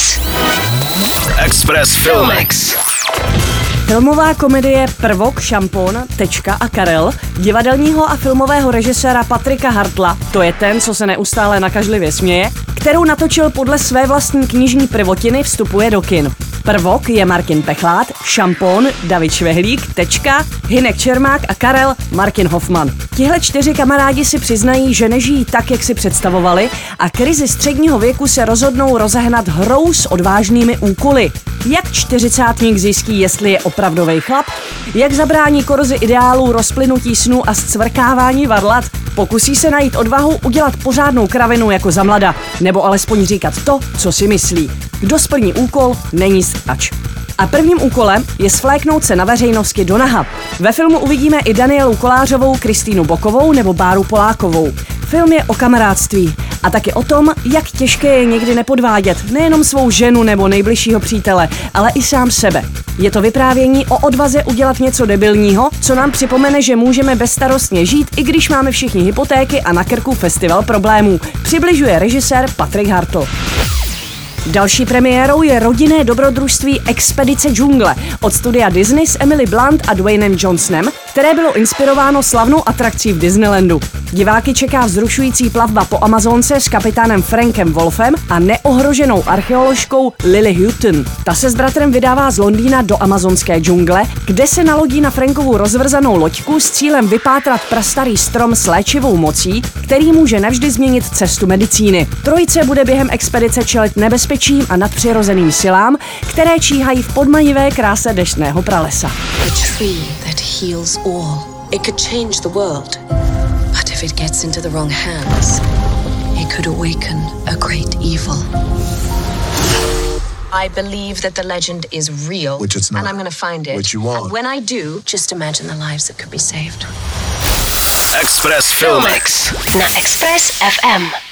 Express. Express Filmex. Filmová komedie Prvok, Šampon, Tečka a Karel divadelního a filmového režiséra Patrika Hartla, to je ten, co se neustále nakažlivě směje, kterou natočil podle své vlastní knižní prvotiny, vstupuje do kin. Prvok je Martin Pechlát, Šampon, David Švehlík, Tečka, Hinek Čermák a Karel Martin Hoffman. Tihle čtyři kamarádi si přiznají, že nežijí tak, jak si představovali a krizi středního věku se rozhodnou rozehnat hrou s odvážnými úkoly. Jak čtyřicátník zjistí, jestli je opravdový chlap? Jak zabrání korozi ideálů, rozplynutí snů a zcvrkávání varlat? Pokusí se najít odvahu udělat pořádnou kravinu jako za mlada, nebo alespoň říkat to, co si myslí. Kdo splní úkol, není stač. A prvním úkolem je svléknout se na veřejnosti do naha. Ve filmu uvidíme i Danielu Kolářovou, Kristýnu Bokovou nebo Báru Polákovou. Film je o kamarádství a taky o tom, jak těžké je někdy nepodvádět nejenom svou ženu nebo nejbližšího přítele, ale i sám sebe. Je to vyprávění o odvaze udělat něco debilního, co nám připomene, že můžeme bezstarostně žít, i když máme všichni hypotéky a na krku festival problémů. Přibližuje režisér Patrick Hartl. Další premiérou je rodinné dobrodružství Expedice džungle. Od studia Disney s Emily Blunt a Dwaynem Johnsonem, které bylo inspirováno slavnou atrakcí v Disneylandu. Diváky čeká vzrušující plavba po Amazonce s kapitánem Frankem Wolfem a neohroženou archeoložkou Lily Houghton. Ta se s bratrem vydává z Londýna do amazonské džungle, kde se nalodí na Frankovu rozvrzanou loďku s cílem vypátrat prastarý strom s léčivou mocí, který může navždy změnit cestu medicíny. Trojice bude během expedice čelit nebezpečím a nadpřirozeným silám, které číhají v podmanivé kráse deštného pralesa. A tree heals all. It could change the world. But if it gets into the wrong hands, it could awaken a great evil. I believe that the legend is real. Which it's not. And I'm going to find it. Which you won't. And when I do, just imagine the lives that could be saved. Express Filmex. Na Express FM.